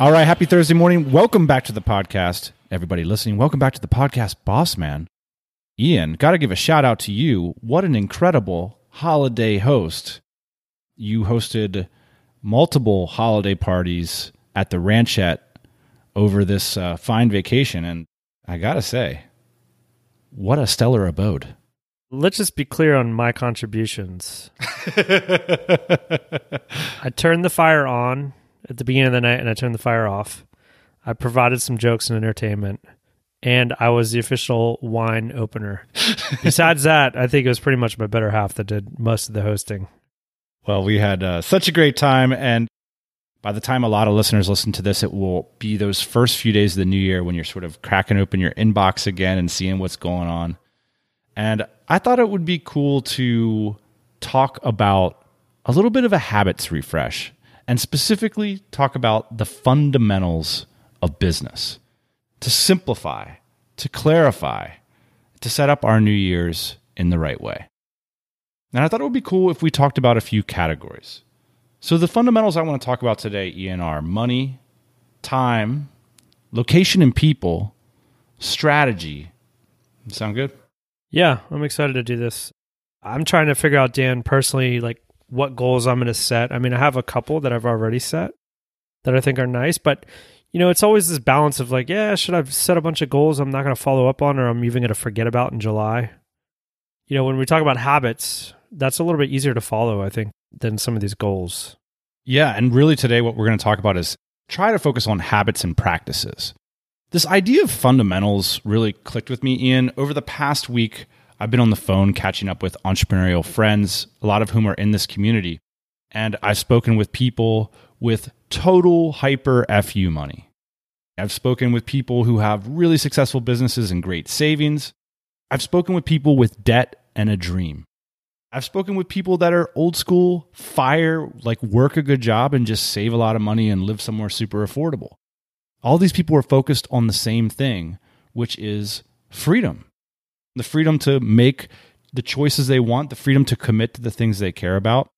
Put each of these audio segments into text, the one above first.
All right, happy Thursday morning. Welcome back to the podcast. Everybody listening, welcome back to the podcast, Boss Man. Ian, got to give a shout out to you. What an incredible holiday host. You hosted multiple holiday parties at the ranchette over this uh, fine vacation. And I got to say, what a stellar abode. Let's just be clear on my contributions. I turned the fire on at the beginning of the night and I turned the fire off. I provided some jokes and entertainment, and I was the official wine opener. Besides that, I think it was pretty much my better half that did most of the hosting. Well, we had uh, such a great time. And by the time a lot of listeners listen to this, it will be those first few days of the new year when you're sort of cracking open your inbox again and seeing what's going on. And I thought it would be cool to talk about a little bit of a habits refresh and specifically talk about the fundamentals of business to simplify, to clarify, to set up our New Year's in the right way. And I thought it would be cool if we talked about a few categories. So, the fundamentals I want to talk about today, Ian, are money, time, location and people, strategy. Sound good? Yeah, I'm excited to do this. I'm trying to figure out, Dan, personally, like what goals I'm going to set. I mean, I have a couple that I've already set that I think are nice, but you know, it's always this balance of like, yeah, should I set a bunch of goals I'm not going to follow up on or I'm even going to forget about in July? You know, when we talk about habits, that's a little bit easier to follow, I think, than some of these goals. Yeah, and really today what we're going to talk about is try to focus on habits and practices. This idea of fundamentals really clicked with me, Ian. Over the past week, I've been on the phone catching up with entrepreneurial friends, a lot of whom are in this community. And I've spoken with people with total hyper FU money. I've spoken with people who have really successful businesses and great savings. I've spoken with people with debt and a dream. I've spoken with people that are old school, fire, like work a good job and just save a lot of money and live somewhere super affordable. All these people are focused on the same thing, which is freedom the freedom to make the choices they want, the freedom to commit to the things they care about.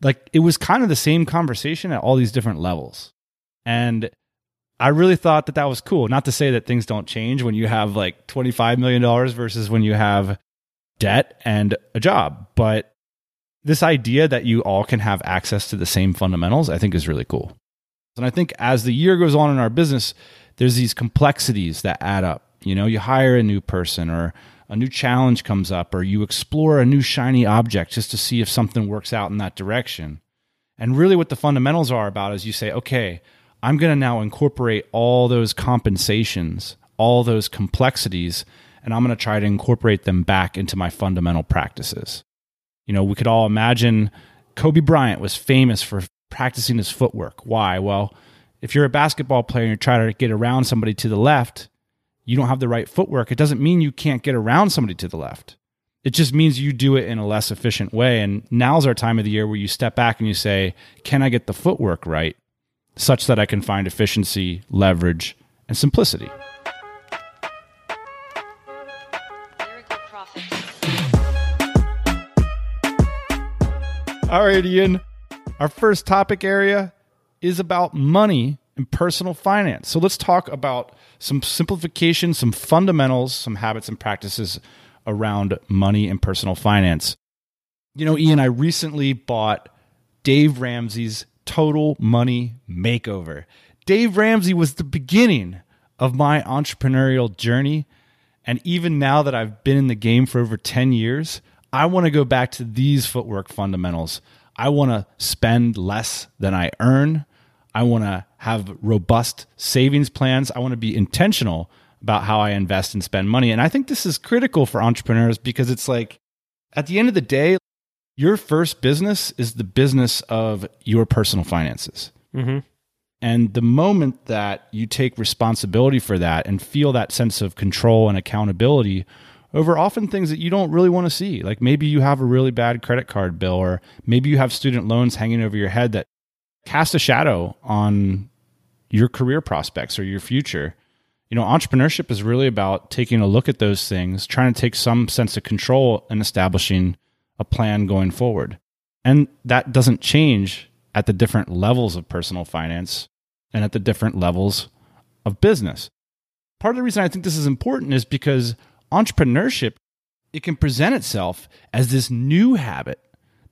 Like it was kind of the same conversation at all these different levels. And I really thought that that was cool. Not to say that things don't change when you have like $25 million versus when you have debt and a job. But this idea that you all can have access to the same fundamentals, I think is really cool. And I think as the year goes on in our business, there's these complexities that add up. You know, you hire a new person or a new challenge comes up or you explore a new shiny object just to see if something works out in that direction. And really, what the fundamentals are about is you say, okay, I'm going to now incorporate all those compensations, all those complexities, and I'm going to try to incorporate them back into my fundamental practices. You know, we could all imagine Kobe Bryant was famous for practicing his footwork. Why? Well, if you're a basketball player and you're trying to get around somebody to the left, you don't have the right footwork, it doesn't mean you can't get around somebody to the left. It just means you do it in a less efficient way. And now's our time of the year where you step back and you say, can I get the footwork right such that I can find efficiency, leverage, and simplicity? All right, Ian. Our first topic area is about money and personal finance. So let's talk about some simplification, some fundamentals, some habits and practices around money and personal finance. You know, Ian, I recently bought Dave Ramsey's Total Money Makeover. Dave Ramsey was the beginning of my entrepreneurial journey. And even now that I've been in the game for over 10 years, I want to go back to these footwork fundamentals. I want to spend less than I earn. I want to have robust savings plans. I want to be intentional about how I invest and spend money. And I think this is critical for entrepreneurs because it's like at the end of the day, your first business is the business of your personal finances. Mm-hmm. And the moment that you take responsibility for that and feel that sense of control and accountability over often things that you don't really want to see, like maybe you have a really bad credit card bill, or maybe you have student loans hanging over your head that cast a shadow on your career prospects or your future. You know, entrepreneurship is really about taking a look at those things, trying to take some sense of control and establishing a plan going forward. And that doesn't change at the different levels of personal finance and at the different levels of business. Part of the reason I think this is important is because entrepreneurship it can present itself as this new habit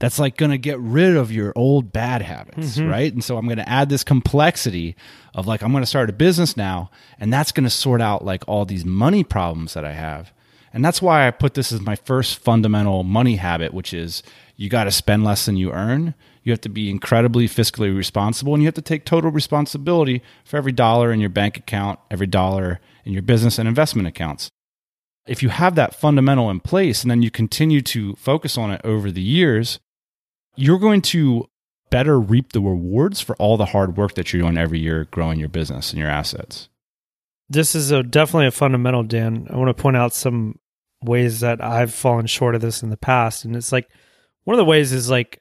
that's like going to get rid of your old bad habits, mm-hmm. right? And so I'm going to add this complexity of like, I'm going to start a business now, and that's going to sort out like all these money problems that I have. And that's why I put this as my first fundamental money habit, which is you got to spend less than you earn. You have to be incredibly fiscally responsible, and you have to take total responsibility for every dollar in your bank account, every dollar in your business and investment accounts. If you have that fundamental in place and then you continue to focus on it over the years, you're going to better reap the rewards for all the hard work that you're doing every year growing your business and your assets. This is a, definitely a fundamental, Dan. I want to point out some ways that I've fallen short of this in the past. And it's like one of the ways is like,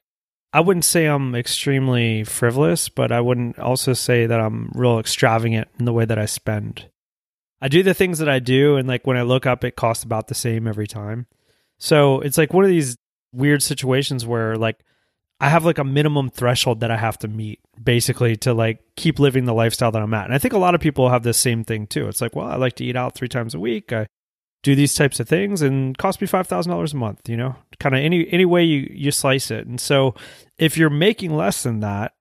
I wouldn't say I'm extremely frivolous, but I wouldn't also say that I'm real extravagant in the way that I spend. I do the things that I do, and like when I look up, it costs about the same every time. So it's like one of these weird situations where like I have like a minimum threshold that I have to meet basically to like keep living the lifestyle that I'm at. And I think a lot of people have the same thing too. It's like, well, I like to eat out three times a week. I do these types of things and cost me five thousand dollars a month, you know? Kind of any any way you, you slice it. And so if you're making less than that,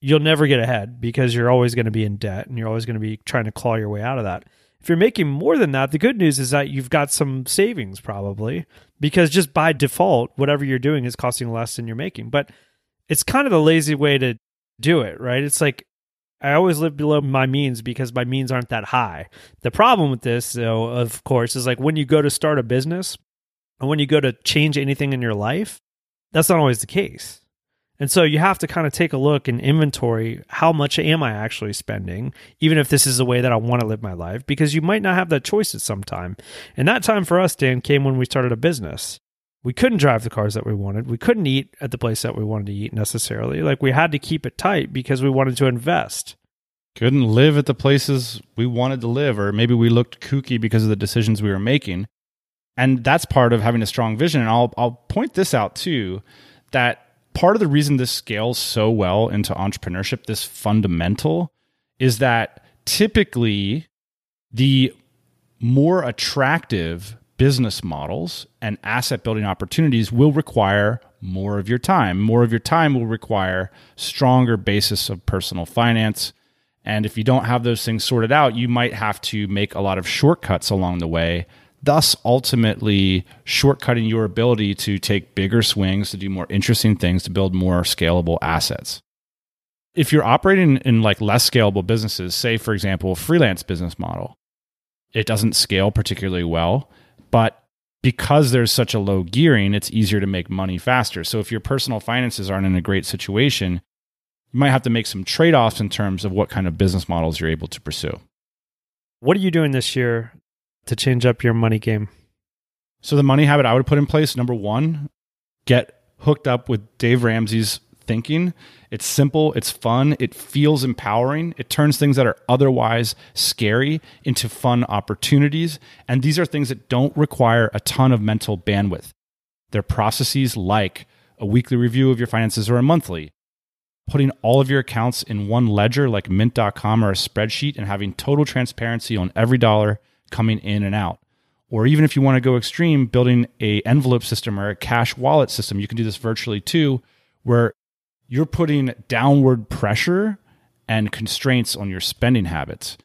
you'll never get ahead because you're always going to be in debt and you're always going to be trying to claw your way out of that. If you're making more than that, the good news is that you've got some savings probably because just by default, whatever you're doing is costing less than you're making. But it's kind of the lazy way to do it, right? It's like I always live below my means because my means aren't that high. The problem with this, though, of course, is like when you go to start a business and when you go to change anything in your life, that's not always the case. And so you have to kind of take a look and inventory how much am I actually spending, even if this is the way that I want to live my life, because you might not have that choice at some time. And that time for us, Dan, came when we started a business. We couldn't drive the cars that we wanted. We couldn't eat at the place that we wanted to eat necessarily. Like we had to keep it tight because we wanted to invest. Couldn't live at the places we wanted to live, or maybe we looked kooky because of the decisions we were making. And that's part of having a strong vision. And I'll I'll point this out too, that part of the reason this scales so well into entrepreneurship, this fundamental, is that typically the more attractive business models and asset building opportunities will require more of your time. More of your time will require stronger basis of personal finance. And if you don't have those things sorted out, you might have to make a lot of shortcuts along the way thus ultimately shortcutting your ability to take bigger swings, to do more interesting things, to build more scalable assets. If you're operating in like less scalable businesses, say for example, freelance business model, it doesn't scale particularly well, but because there's such a low gearing, it's easier to make money faster. So if your personal finances aren't in a great situation, you might have to make some trade-offs in terms of what kind of business models you're able to pursue. What are you doing this year to change up your money game? So the money habit I would put in place, number one, get hooked up with Dave Ramsey's thinking. It's simple, it's fun, it feels empowering. It turns things that are otherwise scary into fun opportunities. And these are things that don't require a ton of mental bandwidth. They're processes like a weekly review of your finances or a monthly, putting all of your accounts in one ledger like mint.com or a spreadsheet and having total transparency on every dollar coming in and out. Or even if you want to go extreme, building a envelope system or a cash wallet system, you can do this virtually too, where you're putting downward pressure and constraints on your spending habits.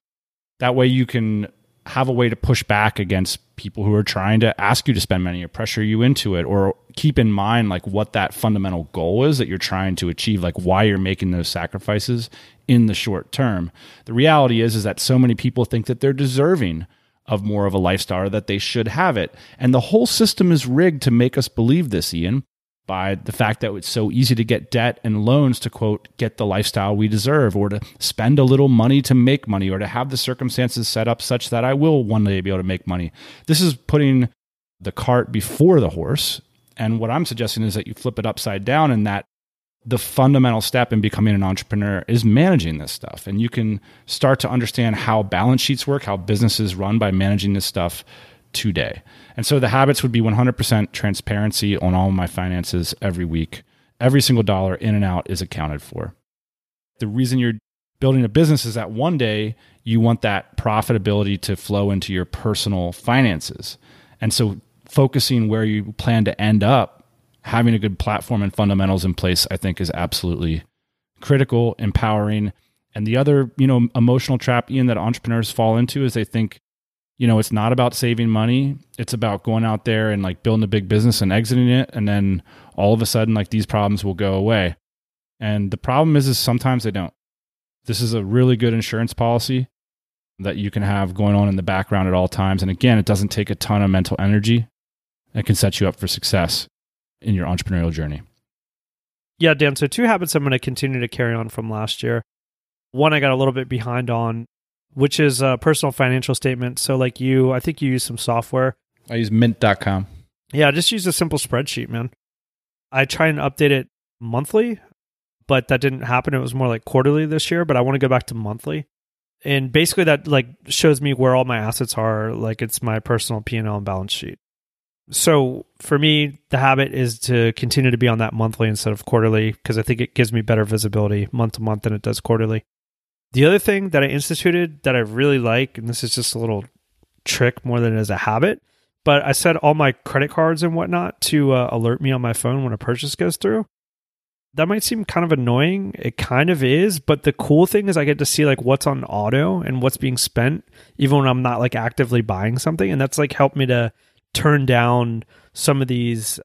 That way you can have a way to push back against people who are trying to ask you to spend money or pressure you into it or keep in mind like what that fundamental goal is that you're trying to achieve like why you're making those sacrifices in the short term the reality is is that so many people think that they're deserving of more of a lifestyle that they should have it. And the whole system is rigged to make us believe this, Ian. by the fact that it's so easy to get debt and loans to quote get the lifestyle we deserve or to spend a little money to make money or to have the circumstances set up such that I will one day be able to make money. This is putting the cart before the horse. And what I'm suggesting is that you flip it upside down and that the fundamental step in becoming an entrepreneur is managing this stuff. And you can start to understand how balance sheets work, how businesses run by managing this stuff today. And so the habits would be 100% transparency on all my finances every week. Every single dollar in and out is accounted for. The reason you're building a business is that one day you want that profitability to flow into your personal finances. And so focusing where you plan to end up, having a good platform and fundamentals in place, I think is absolutely critical, empowering. And the other, you know, emotional trap, Ian, that entrepreneurs fall into is they think you know, it's not about saving money. It's about going out there and like building a big business and exiting it. And then all of a sudden, like these problems will go away. And the problem is, is sometimes they don't. This is a really good insurance policy that you can have going on in the background at all times. And again, it doesn't take a ton of mental energy. It can set you up for success in your entrepreneurial journey. Yeah, Dan. So, two habits I'm going to continue to carry on from last year. One, I got a little bit behind on which is a personal financial statement. So, like you, I think you use some software. I use mint.com. Yeah, I just use a simple spreadsheet, man. I try and update it monthly, but that didn't happen. It was more like quarterly this year, but I want to go back to monthly. And basically that like shows me where all my assets are, like it's my personal P&L and balance sheet. So for me, the habit is to continue to be on that monthly instead of quarterly because I think it gives me better visibility month to month than it does quarterly. The other thing that I instituted that I really like, and this is just a little trick more than it is a habit, but I set all my credit cards and whatnot to uh, alert me on my phone when a purchase goes through. That might seem kind of annoying. It kind of is, but the cool thing is I get to see like what's on auto and what's being spent, even when I'm not like actively buying something, and that's like helped me to turn down some of these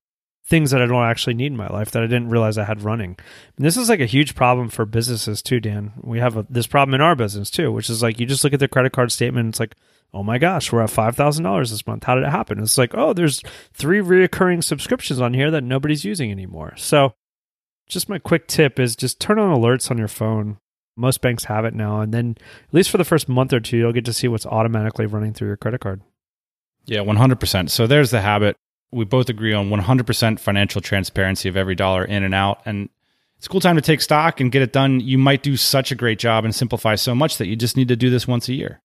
things that I don't actually need in my life that I didn't realize I had running. And this is like a huge problem for businesses too, Dan. We have a, this problem in our business too, which is like you just look at the credit card statement, it's like, oh my gosh, we're at five thousand dollars this month. How did it happen? It's like, oh, there's three reoccurring subscriptions on here that nobody's using anymore. So, just my quick tip is just turn on alerts on your phone. Most banks have it now, and then at least for the first month or two, you'll get to see what's automatically running through your credit card. Yeah, 100%. So there's the habit we both agree on 100% financial transparency of every dollar in and out. And it's a cool time to take stock and get it done. You might do such a great job and simplify so much that you just need to do this once a year.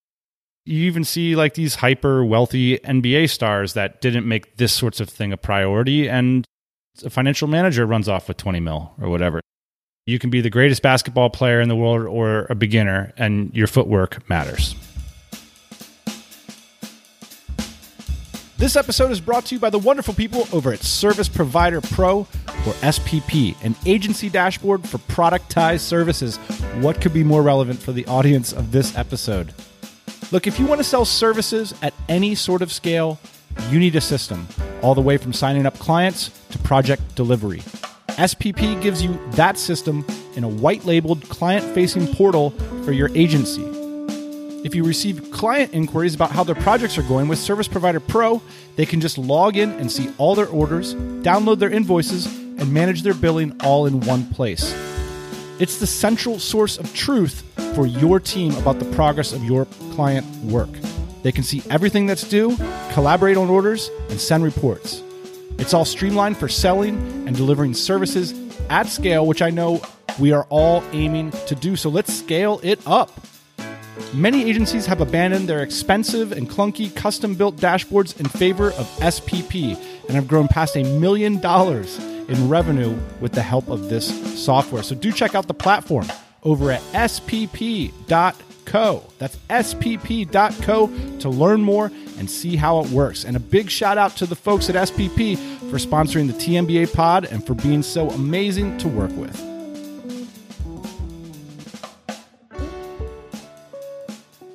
You even see like these hyper wealthy NBA stars that didn't make this sorts of thing a priority, and a financial manager runs off with 20 mil or whatever. You can be the greatest basketball player in the world or a beginner, and your footwork matters. This episode is brought to you by the wonderful people over at Service Provider Pro, or SPP, an agency dashboard for productized services. What could be more relevant for the audience of this episode? Look, if you want to sell services at any sort of scale, you need a system, all the way from signing up clients to project delivery. SPP gives you that system in a white labeled client facing portal for your agency. If you receive client inquiries about how their projects are going with Service Provider Pro, they can just log in and see all their orders, download their invoices, and manage their billing all in one place. It's the central source of truth for your team about the progress of your client work. They can see everything that's due, collaborate on orders, and send reports. It's all streamlined for selling and delivering services at scale, which I know we are all aiming to do. So let's scale it up. Many agencies have abandoned their expensive and clunky custom built dashboards in favor of SPP and have grown past a million dollars in revenue with the help of this software. So do check out the platform over at spp.co. That's spp.co to learn more and see how it works. And a big shout out to the folks at SPP for sponsoring the TMBA pod and for being so amazing to work with.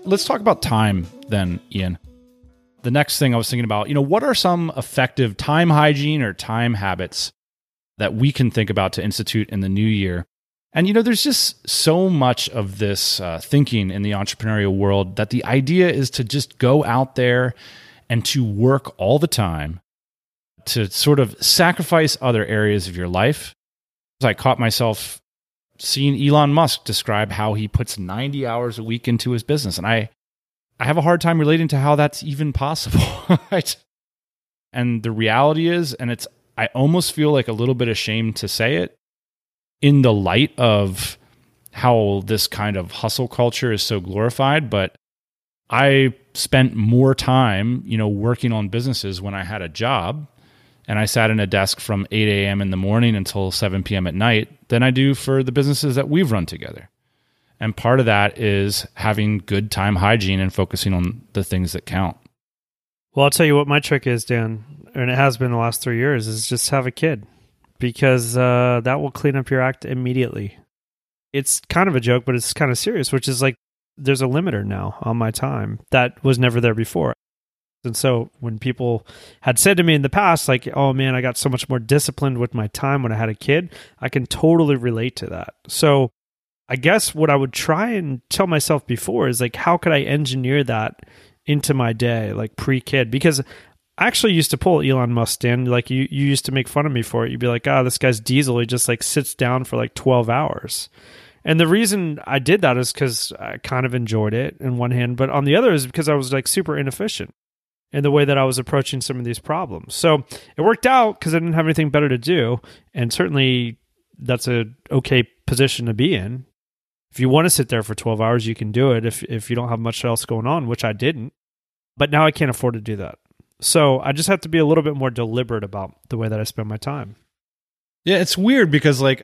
Let's talk about time then, Ian. The next thing I was thinking about, you know, what are some effective time hygiene or time habits that we can think about to institute in the new year? And, you know, there's just so much of this uh, thinking in the entrepreneurial world that the idea is to just go out there and to work all the time, to sort of sacrifice other areas of your life. I caught myself seeing Elon Musk describe how he puts 90 hours a week into his business. And I, I have a hard time relating to how that's even possible. right? And the reality is, and it's, I almost feel like a little bit ashamed to say it in the light of how this kind of hustle culture is so glorified, but I spent more time, you know, working on businesses when I had a job and I sat in a desk from 8 a.m. in the morning until 7 p.m. at night than I do for the businesses that we've run together. And part of that is having good time hygiene and focusing on the things that count. Well, I'll tell you what my trick is, Dan, and it has been the last three years, is just have a kid because uh, that will clean up your act immediately. It's kind of a joke, but it's kind of serious, which is like there's a limiter now on my time that was never there before. And so when people had said to me in the past, like, oh man, I got so much more disciplined with my time when I had a kid, I can totally relate to that. So I guess what I would try and tell myself before is like, how could I engineer that into my day, like pre kid? Because I actually used to pull Elon Musk in. Like you, you used to make fun of me for it. You'd be like, ah, oh, this guy's diesel. He just like sits down for like 12 hours. And the reason I did that is because I kind of enjoyed it in one hand, but on the other is because I was like super inefficient in the way that I was approaching some of these problems. So it worked out because I didn't have anything better to do, and certainly that's a okay position to be in. If you want to sit there for 12 hours, you can do it if if you don't have much else going on, which I didn't. But now I can't afford to do that. So I just have to be a little bit more deliberate about the way that I spend my time. Yeah, it's weird because like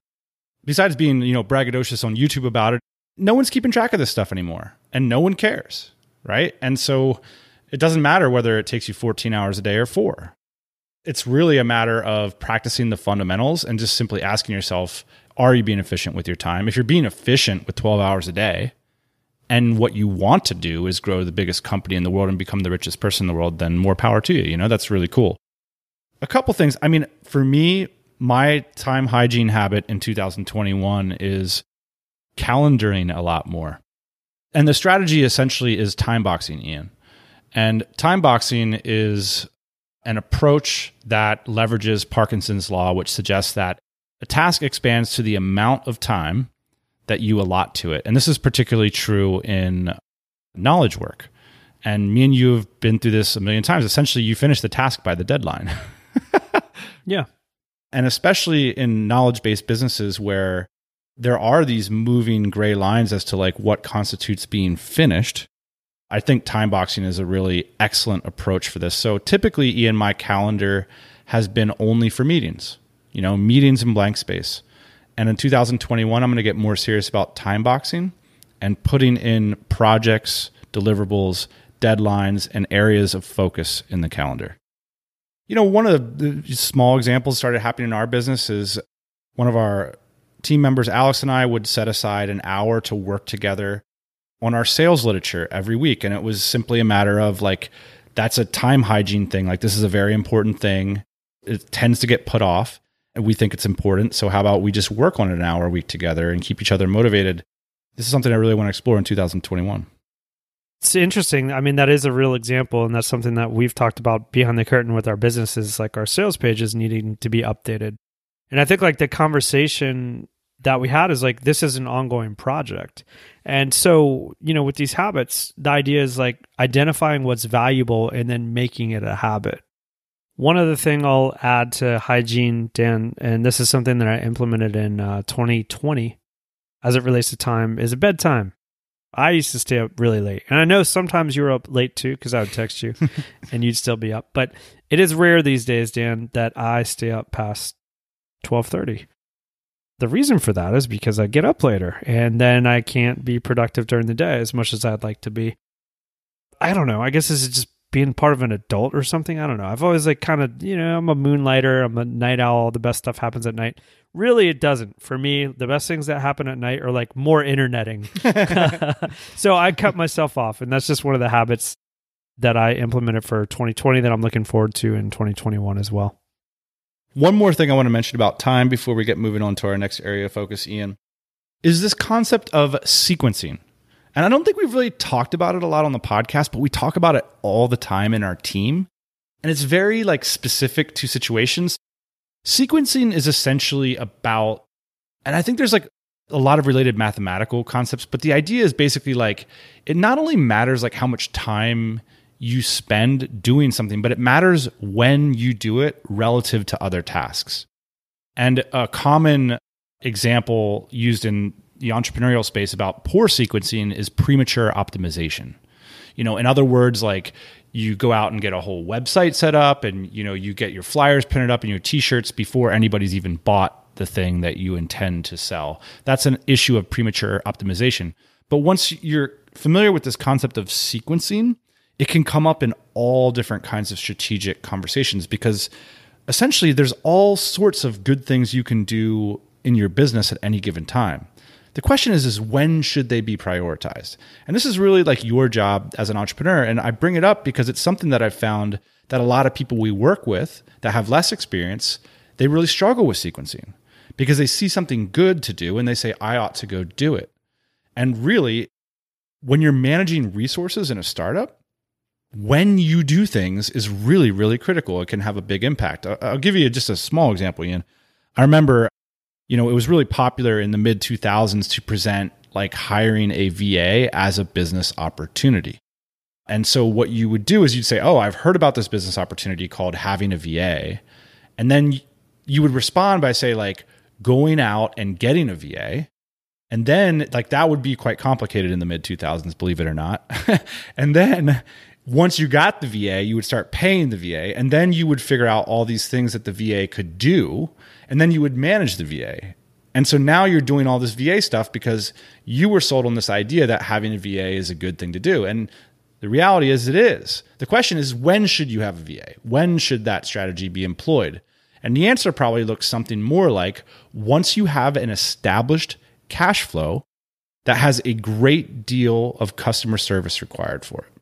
besides being, you know, braggadocious on YouTube about it, no one's keeping track of this stuff anymore and no one cares, right? And so it doesn't matter whether it takes you 14 hours a day or four. It's really a matter of practicing the fundamentals and just simply asking yourself, are you being efficient with your time? If you're being efficient with 12 hours a day, and what you want to do is grow the biggest company in the world and become the richest person in the world, then more power to you. You know, that's really cool. A couple things. I mean, for me, my time hygiene habit in 2021 is calendaring a lot more. And the strategy essentially is time boxing, Ian. And time boxing is an approach that leverages Parkinson's law, which suggests that a task expands to the amount of time that you allot to it. And this is particularly true in knowledge work. And me and you have been through this a million times. Essentially, you finish the task by the deadline. yeah. And especially in knowledge based businesses where there are these moving gray lines as to like what constitutes being finished I think time boxing is a really excellent approach for this. So typically, Ian, my calendar has been only for meetings, you know, meetings in blank space. And in 2021, I'm going to get more serious about time boxing and putting in projects, deliverables, deadlines, and areas of focus in the calendar. You know, one of the small examples started happening in our business is one of our team members, Alex and I, would set aside an hour to work together on our sales literature every week. And it was simply a matter of like, that's a time hygiene thing. Like, this is a very important thing. It tends to get put off, and we think it's important. So, how about we just work on it an hour a week together and keep each other motivated? This is something I really want to explore in 2021. It's interesting. I mean, that is a real example, and that's something that we've talked about behind the curtain with our businesses, like our sales pages needing to be updated. And I think like the conversation that we had is like this is an ongoing project. And so, you know, with these habits, the idea is like identifying what's valuable and then making it a habit. One other thing I'll add to hygiene, Dan, and this is something that I implemented in uh, 2020 as it relates to time, is a bedtime. I used to stay up really late. And I know sometimes you were up late too because I would text you and you'd still be up. But it is rare these days, Dan, that I stay up past 1230 the reason for that is because I get up later and then I can't be productive during the day as much as I'd like to be. I don't know. I guess this is just being part of an adult or something. I don't know. I've always like kind of, you know, I'm a moonlighter, I'm a night owl, the best stuff happens at night. Really, it doesn't. For me, the best things that happen at night are like more interneting. so I cut myself off, and that's just one of the habits that I implemented for 2020 that I'm looking forward to in 2021 as well. One more thing I want to mention about time before we get moving on to our next area of focus, Ian, is this concept of sequencing. And I don't think we've really talked about it a lot on the podcast, but we talk about it all the time in our team. and it's very like specific to situations. Sequencing is essentially about, and I think there's like a lot of related mathematical concepts, but the idea is basically like it not only matters like how much time you spend doing something, but it matters when you do it relative to other tasks. And a common example used in the entrepreneurial space about poor sequencing is premature optimization. You know, in other words, like you go out and get a whole website set up and you know you get your flyers printed up and your t-shirts before anybody's even bought the thing that you intend to sell. That's an issue of premature optimization. But once you're familiar with this concept of sequencing, it can come up in all different kinds of strategic conversations because essentially there's all sorts of good things you can do in your business at any given time. The question is is when should they be prioritized? And this is really like your job as an entrepreneur and I bring it up because it's something that I've found that a lot of people we work with that have less experience, they really struggle with sequencing because they see something good to do and they say I ought to go do it. And really when you're managing resources in a startup, when you do things is really, really critical. It can have a big impact. I'll give you just a small example, Ian. I remember, you know, it was really popular in the mid 2000s to present like hiring a VA as a business opportunity. And so what you would do is you'd say, Oh, I've heard about this business opportunity called having a VA. And then you would respond by say, like, going out and getting a VA. And then, like, that would be quite complicated in the mid 2000s, believe it or not. and then once you got the VA, you would start paying the VA, and then you would figure out all these things that the VA could do, and then you would manage the VA. And so now you're doing all this VA stuff because you were sold on this idea that having a VA is a good thing to do. And the reality is it is. The question is when should you have a VA? When should that strategy be employed? And the answer probably looks something more like once you have an established cash flow that has a great deal of customer service required for it.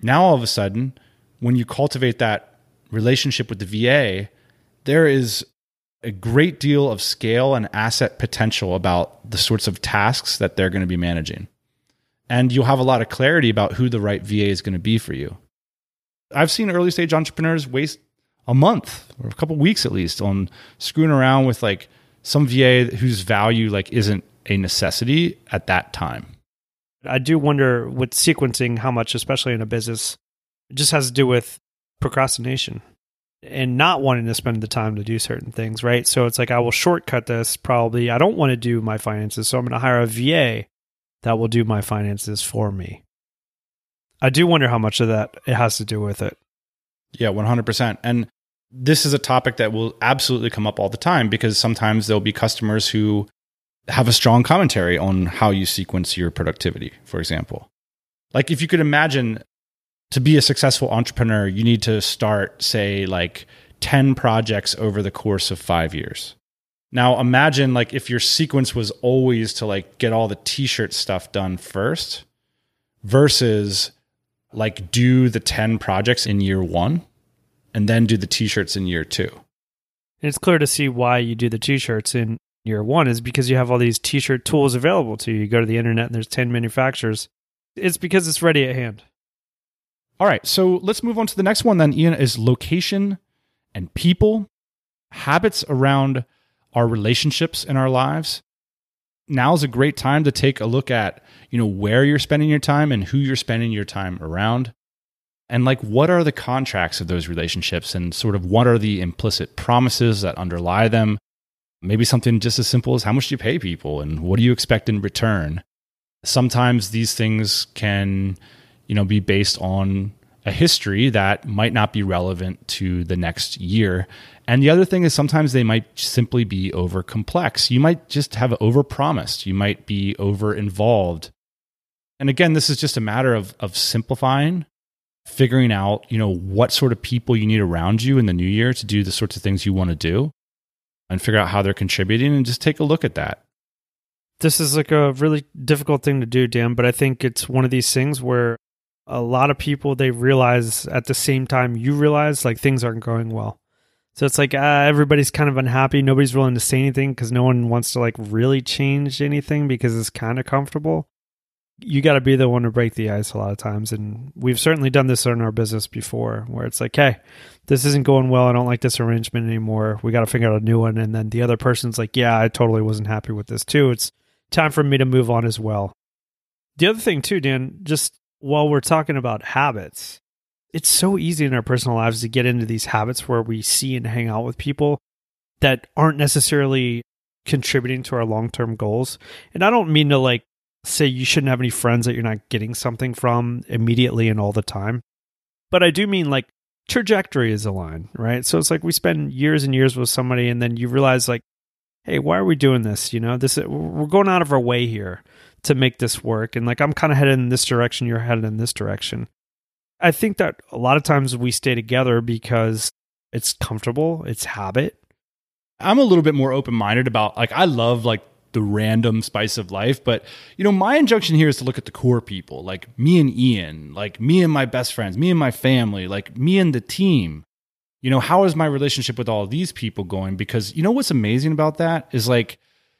Now, all of a sudden, when you cultivate that relationship with the VA, there is a great deal of scale and asset potential about the sorts of tasks that they're going to be managing. And you'll have a lot of clarity about who the right VA is going to be for you. I've seen early stage entrepreneurs waste a month or a couple weeks at least on screwing around with like some VA whose value like isn't a necessity at that time. I do wonder with sequencing how much, especially in a business, just has to do with procrastination and not wanting to spend the time to do certain things, right? So it's like I will shortcut this probably. I don't want to do my finances, so I'm going to hire a VA that will do my finances for me. I do wonder how much of that it has to do with it. Yeah, 100%. And this is a topic that will absolutely come up all the time because sometimes there'll be customers who have a strong commentary on how you sequence your productivity, for example. Like if you could imagine to be a successful entrepreneur, you need to start, say, like 10 projects over the course of five years. Now imagine like if your sequence was always to like get all the t-shirt stuff done first versus like do the 10 projects in year one and then do the t-shirts in year two. It's clear to see why you do the t-shirts in year one is because you have all these t-shirt tools available to you. You go to the internet and there's 10 manufacturers. It's because it's ready at hand. All right, so let's move on to the next one then Ian is location and people, habits around our relationships in our lives. Now is a great time to take a look at, you know, where you're spending your time and who you're spending your time around. And like what are the contracts of those relationships and sort of what are the implicit promises that underlie them? Maybe something just as simple as how much do you pay people and what do you expect in return? Sometimes these things can, you know, be based on a history that might not be relevant to the next year. And the other thing is sometimes they might simply be over complex. You might just have over promised. You might be over involved. And again, this is just a matter of of simplifying, figuring out, you know, what sort of people you need around you in the new year to do the sorts of things you want to do and figure out how they're contributing and just take a look at that. This is like a really difficult thing to do, Dan, but I think it's one of these things where a lot of people they realize at the same time you realize like things aren't going well. So it's like uh, everybody's kind of unhappy. Nobody's willing to say anything because no one wants to like really change anything because it's kind of comfortable. You got to be the one to break the ice a lot of times. And we've certainly done this in our business before where it's like, hey, this isn't going well. I don't like this arrangement anymore. We got to figure out a new one. And then the other person's like, yeah, I totally wasn't happy with this too. It's time for me to move on as well. The other thing, too, Dan, just while we're talking about habits, it's so easy in our personal lives to get into these habits where we see and hang out with people that aren't necessarily contributing to our long term goals. And I don't mean to like say you shouldn't have any friends that you're not getting something from immediately and all the time. But I do mean like trajectory is aligned, right? So it's like we spend years and years with somebody and then you realize like, hey, why are we doing this? You know, this we're going out of our way here to make this work. And like I'm kind of headed in this direction, you're headed in this direction. I think that a lot of times we stay together because it's comfortable, it's habit. I'm a little bit more open minded about like I love like the random spice of life. But, you know, my injunction here is to look at the core people, like me and Ian, like me and my best friends, me and my family, like me and the team. You know, how is my relationship with all these people going? Because, you know, what's amazing about that is like,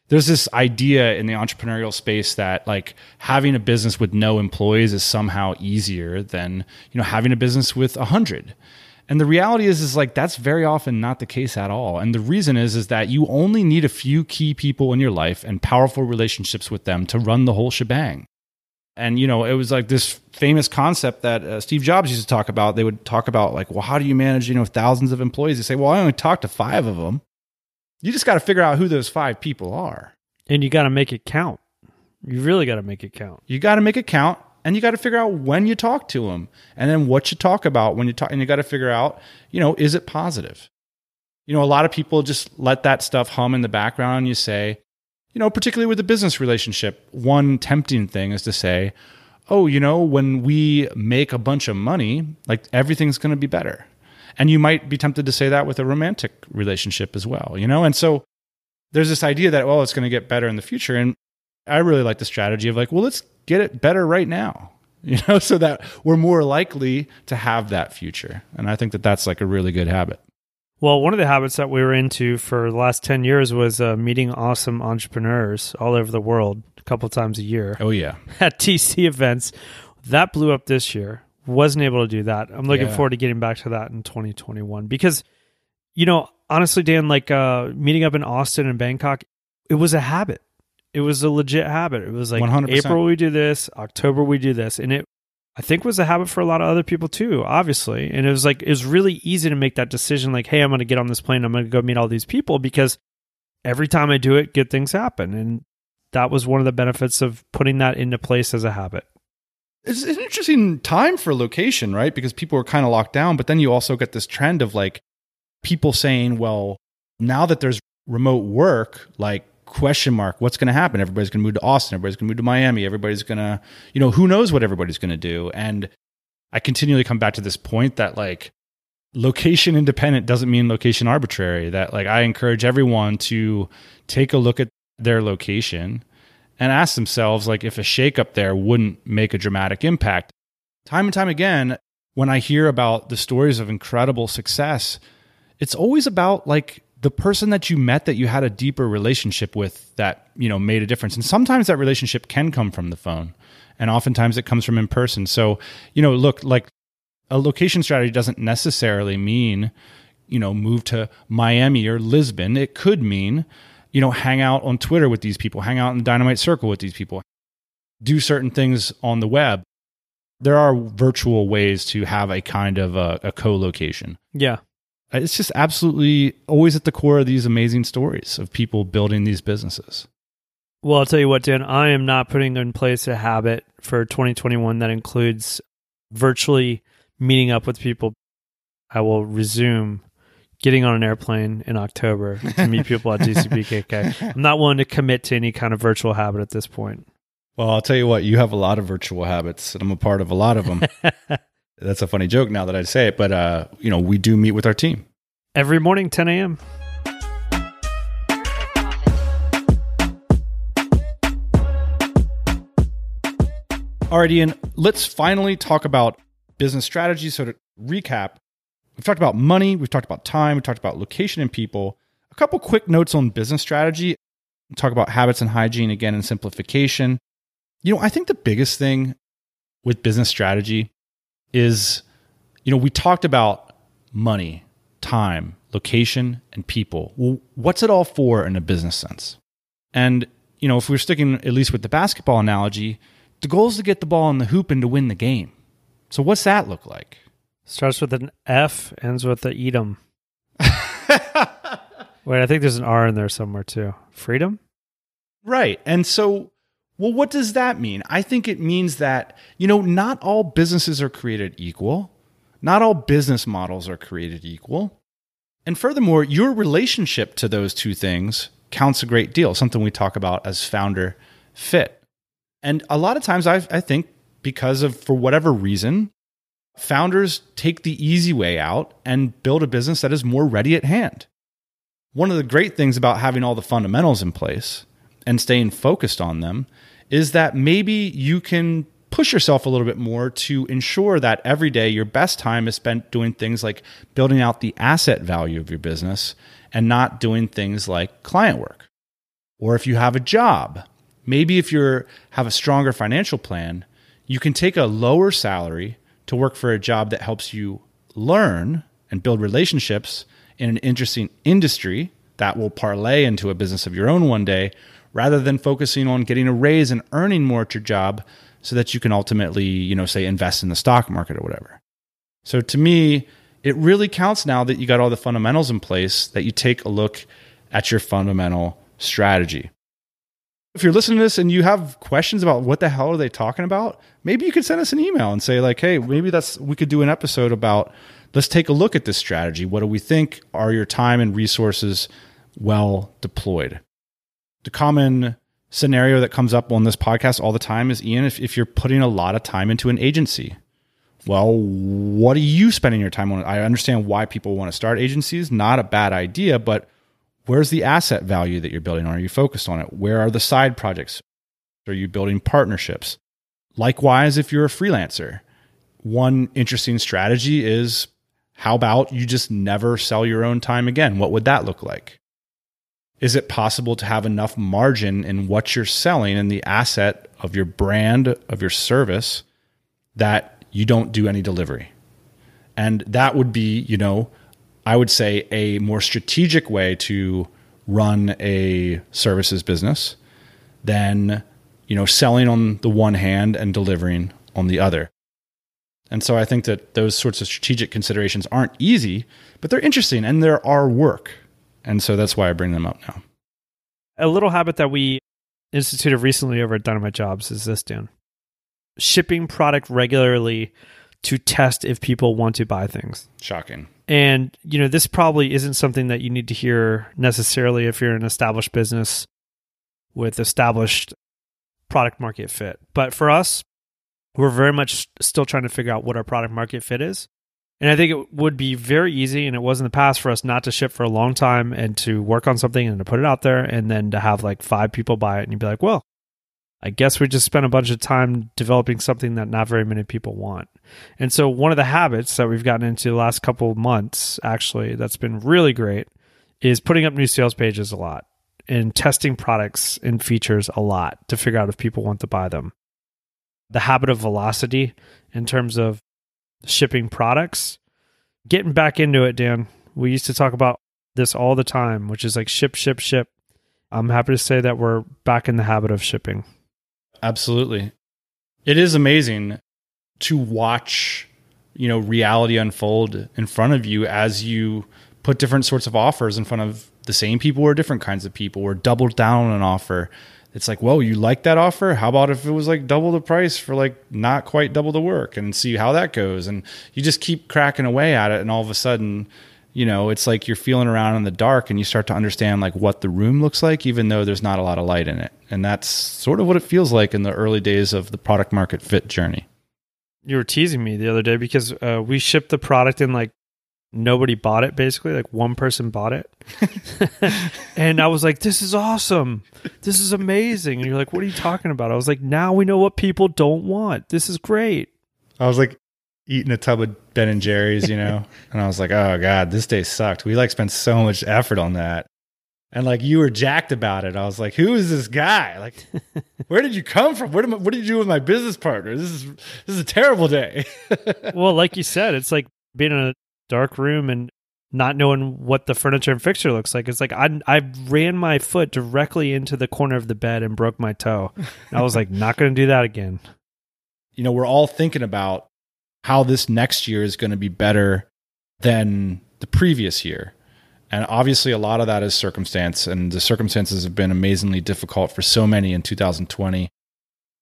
there's this idea in the entrepreneurial space that like having a business with no employees is somehow easier than, you know, having a business with a hundred. And the reality is is like that's very often not the case at all. And the reason is is that you only need a few key people in your life and powerful relationships with them to run the whole shebang. And you know, it was like this famous concept that uh, Steve Jobs used to talk about. They would talk about like, well, how do you manage, you know, thousands of employees? They say, well, I only talk to 5 of them. You just got to figure out who those 5 people are. And you got to make it count. You really got to make it count. You got to make it count and you got to figure out when you talk to them and then what you talk about when you talk and you got to figure out you know is it positive? You know a lot of people just let that stuff hum in the background you say you know particularly with a business relationship one tempting thing is to say oh you know when we make a bunch of money like everything's going to be better. And you might be tempted to say that with a romantic relationship as well you know? And so there's this idea that well it's going to get better in the future and i really like the strategy of like well let's get it better right now you know so that we're more likely to have that future. And i think that that's like a really good habit. Well one of the habits that we were into for the last 10 years was uh, meeting awesome entrepreneurs all over the world a couple times a year. Oh yeah. At DC events. That blew up this year. Wasn't able to do that. I'm looking yeah. forward to getting back to that in 2021 because you know honestly dan like uh, meeting up in austin and bangkok it was a habit it was a legit habit. It was like 100%. April we do this, October we do this, and it I think was a habit for a lot of other people too, obviously. And it was like it was really easy to make that decision like, hey, I'm going to get on this plane, I'm going to go meet all these people because every time I do it, good things happen. And that was one of the benefits of putting that into place as a habit. It's an interesting time for location, right? Because people are kind of locked down, but then you also get this trend of like people saying, well, now that there's remote work, like question mark what's going to happen? Everybody's going to move to austin everybody's going to move to miami everybody's going to you know who knows what everybody's going to do? And i continually come back to this point that like location independent doesn't mean location arbitrary that like i encourage everyone to take a look at their location and ask themselves like if a shake up there wouldn't make a dramatic impact. Time and time again when i hear about the stories of incredible success it's always about like the person that you met that you had a deeper relationship with that you know made a difference. And sometimes that relationship can come from the phone and oftentimes it comes from in person. So you know look like a location strategy doesn't necessarily mean you know move to miami or lisbon. It could mean you know hang out on twitter with these people hang out in the dynamite circle with these people do certain things on the web. There are virtual ways to have a kind of a, a co-location. Yeah Uh, it's just absolutely always at the core of these amazing stories of people building these businesses. Well, I'll tell you what, Dan, I am not putting in place a habit for 2021 that includes virtually meeting up with people. I will resume getting on an airplane in October to meet people at DCBKK. I'm not willing to commit to any kind of virtual habit at this point. Well, I'll tell you what, you have a lot of virtual habits, and I'm a part of a lot of them. That's a funny joke now that I say it, but uh, you know, we do meet with our team every morning, 10 a.m. All right, Ian, let's finally talk about business strategy. So to recap, we've talked about money, we've talked about time, we've talked about location and people. A couple quick notes on business strategy. We'll talk about habits and hygiene again and simplification. You know, I think the biggest thing with business strategy is, you know, we talked about money, time, location, and people. Well, what's it all for in a business sense? And, you know, if we're sticking at least with the basketball analogy, the goal is to get the ball in the hoop and to win the game. So what's that look like? Starts with an F, ends with the Edom. Wait, I think there's an R in there somewhere too. Freedom? Right. And so, well, what does that mean? I think it means that, you know, not all businesses are created equal. Not all business models are created equal. And furthermore, your relationship to those two things counts a great deal, something we talk about as founder fit. And a lot of times, I, I think because of, for whatever reason, founders take the easy way out and build a business that is more ready at hand. One of the great things about having all the fundamentals in place and staying focused on them is that maybe you can push yourself a little bit more to ensure that every day your best time is spent doing things like building out the asset value of your business and not doing things like client work. Or if you have a job, maybe if you have a stronger financial plan, you can take a lower salary to work for a job that helps you learn and build relationships in an interesting industry that will parlay into a business of your own one day rather than focusing on getting a raise and earning more at your job so that you can ultimately, you know, say invest in the stock market or whatever. So to me, it really counts now that you got all the fundamentals in place that you take a look at your fundamental strategy. If you're listening to this and you have questions about what the hell are they talking about, maybe you could send us an email and say like, "Hey, maybe that's we could do an episode about let's take a look at this strategy. What do we think are your time and resources well deployed?" The common scenario that comes up on this podcast all the time is Ian, if, if you're putting a lot of time into an agency, well, what are you spending your time on? I understand why people want to start agencies, not a bad idea, but where's the asset value that you're building on? Are you focused on it? Where are the side projects? Are you building partnerships? Likewise, if you're a freelancer, one interesting strategy is how about you just never sell your own time again? What would that look like? Is it possible to have enough margin in what you're selling and the asset of your brand, of your service, that you don't do any delivery? And that would be, you know, I would say a more strategic way to run a services business than, you know, selling on the one hand and delivering on the other. And so I think that those sorts of strategic considerations aren't easy, but they're interesting and there are work. And so that's why I bring them up now. A little habit that we instituted recently over at Dynamite Jobs is this, Dan. Shipping product regularly to test if people want to buy things. Shocking. And, you know, this probably isn't something that you need to hear necessarily if you're an established business with established product market fit. But for us, we're very much still trying to figure out what our product market fit is. And I think it would be very easy, and it was in the past for us not to ship for a long time and to work on something and to put it out there and then to have like five people buy it. And you'd be like, well, I guess we just spent a bunch of time developing something that not very many people want. And so, one of the habits that we've gotten into the last couple months, actually, that's been really great is putting up new sales pages a lot and testing products and features a lot to figure out if people want to buy them. The habit of velocity in terms of shipping products. Getting back into it, Dan. We used to talk about this all the time, which is like ship, ship, ship. I'm happy to say that we're back in the habit of shipping. Absolutely. It is amazing to watch, you know, reality unfold in front of you as you put different sorts of offers in front of the same people or different kinds of people or double down on an offer it's like, well, you like that offer? How about if it was like double the price for like not quite double the work and see how that goes? And you just keep cracking away at it. And all of a sudden, you know, it's like you're feeling around in the dark and you start to understand like what the room looks like, even though there's not a lot of light in it. And that's sort of what it feels like in the early days of the product market fit journey. You were teasing me the other day because uh, we shipped the product in like nobody bought it basically like one person bought it and i was like this is awesome this is amazing and you're like what are you talking about i was like now we know what people don't want this is great i was like eating a tub of ben and jerry's you know and i was like oh god this day sucked we like spent so much effort on that and like you were jacked about it. I was like, "Who is this guy? Like, where did you come from? What, what did you do with my business partner? This is this is a terrible day." well, like you said, it's like being in a dark room and not knowing what the furniture and fixture looks like. It's like I I ran my foot directly into the corner of the bed and broke my toe. I was like, not going to do that again. You know, we're all thinking about how this next year is going to be better than the previous year. And obviously, a lot of that is circumstance, and the circumstances have been amazingly difficult for so many in 2020.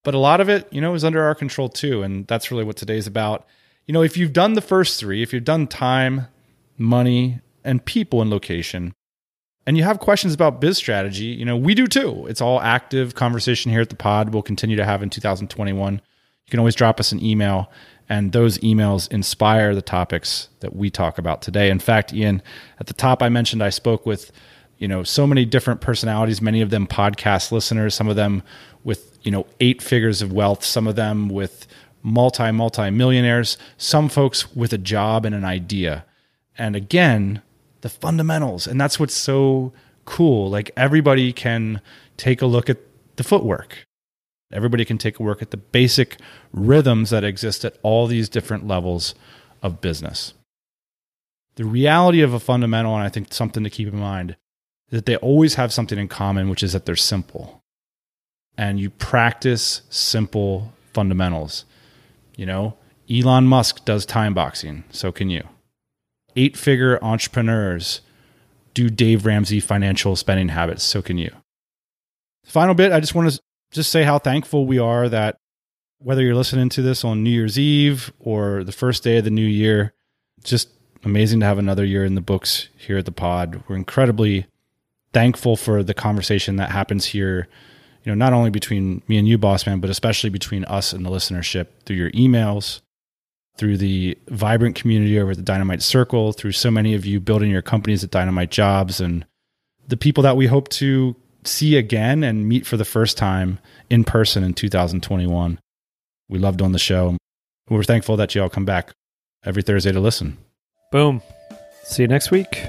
But a lot of it, you know, is under our control too. And that's really what today's about. You know, if you've done the first three, if you've done time, money, and people and location, and you have questions about biz strategy, you know, we do too. It's all active conversation here at the pod. We'll continue to have in 2021. You can always drop us an email and those emails inspire the topics that we talk about today. In fact, Ian, at the top I mentioned I spoke with, you know, so many different personalities, many of them podcast listeners, some of them with, you know, eight figures of wealth, some of them with multi multi millionaires, some folks with a job and an idea. And again, the fundamentals. And that's what's so cool. Like everybody can take a look at the footwork Everybody can take a look at the basic rhythms that exist at all these different levels of business. The reality of a fundamental, and I think something to keep in mind, is that they always have something in common, which is that they're simple. And you practice simple fundamentals. You know, Elon Musk does time boxing, so can you. Eight figure entrepreneurs do Dave Ramsey financial spending habits, so can you. Final bit, I just want to just say how thankful we are that whether you're listening to this on New Year's Eve or the first day of the new year, just amazing to have another year in the books here at the pod. We're incredibly thankful for the conversation that happens here, you know, not only between me and you, boss man, but especially between us and the listenership through your emails, through the vibrant community over at the Dynamite Circle, through so many of you building your companies at Dynamite Jobs and the people that we hope to see again and meet for the first time in person in 2021. We loved on the show. We're thankful that you all come back every Thursday to listen. Boom. See you next week.